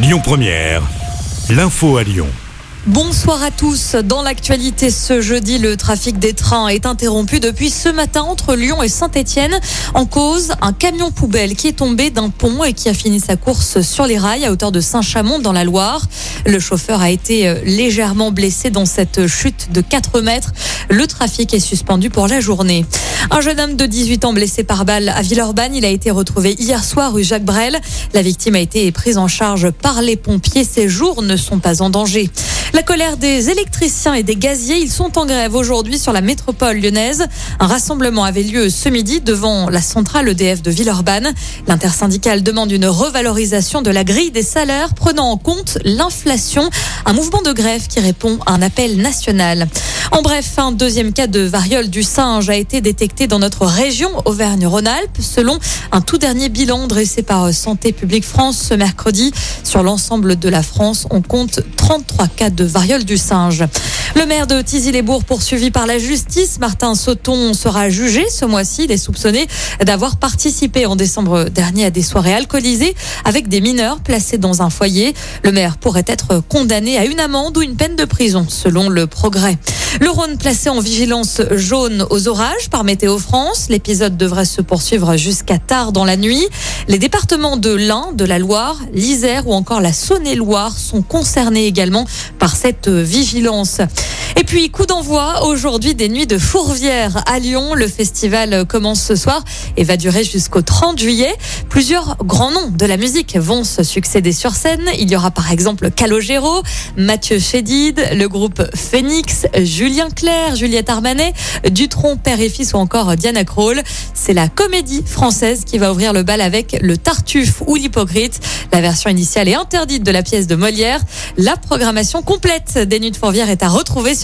Lyon Première, l'info à Lyon. Bonsoir à tous. Dans l'actualité ce jeudi, le trafic des trains est interrompu depuis ce matin entre Lyon et Saint-Etienne. En cause, un camion poubelle qui est tombé d'un pont et qui a fini sa course sur les rails à hauteur de Saint-Chamond dans la Loire. Le chauffeur a été euh, légèrement blessé dans cette chute de 4 mètres. Le trafic est suspendu pour la journée. Un jeune homme de 18 ans blessé par balle à Villeurbanne, il a été retrouvé hier soir rue Jacques Brel. La victime a été prise en charge par les pompiers. Ses jours ne sont pas en danger. La colère des électriciens et des gaziers, ils sont en grève aujourd'hui sur la métropole lyonnaise. Un rassemblement avait lieu ce midi devant la centrale EDF de Villeurbanne. L'intersyndicale demande une revalorisation de la grille des salaires prenant en compte l'inflation. Un mouvement de grève qui répond à un appel national. En bref, un deuxième cas de variole du singe a été détecté dans notre région Auvergne-Rhône-Alpes, selon un tout dernier bilan dressé par Santé publique France ce mercredi. Sur l'ensemble de la France, on compte 33 cas de variole du singe. Le maire de Tizy-les-Bourgs poursuivi par la justice, Martin Sauton, sera jugé ce mois-ci. Il est soupçonné d'avoir participé en décembre dernier à des soirées alcoolisées avec des mineurs placés dans un foyer. Le maire pourrait être condamné à une amende ou une peine de prison, selon le progrès. Le Rhône placé en vigilance jaune aux orages par Météo France. L'épisode devrait se poursuivre jusqu'à tard dans la nuit. Les départements de l'Ain, de la Loire, l'Isère ou encore la Saône-et-Loire sont concernés également par cette vigilance. Et puis, coup d'envoi aujourd'hui des nuits de Fourvière à Lyon. Le festival commence ce soir et va durer jusqu'au 30 juillet. Plusieurs grands noms de la musique vont se succéder sur scène. Il y aura par exemple Calogero, Mathieu Chédid, le groupe Phoenix, Julien Clerc, Juliette Armanet, Dutron, Père et Fils ou encore Diana Krall. C'est la comédie française qui va ouvrir le bal avec le Tartuffe ou l'Hypocrite. La version initiale est interdite de la pièce de Molière. La programmation complète des Nuits de Fourvière est à retrouver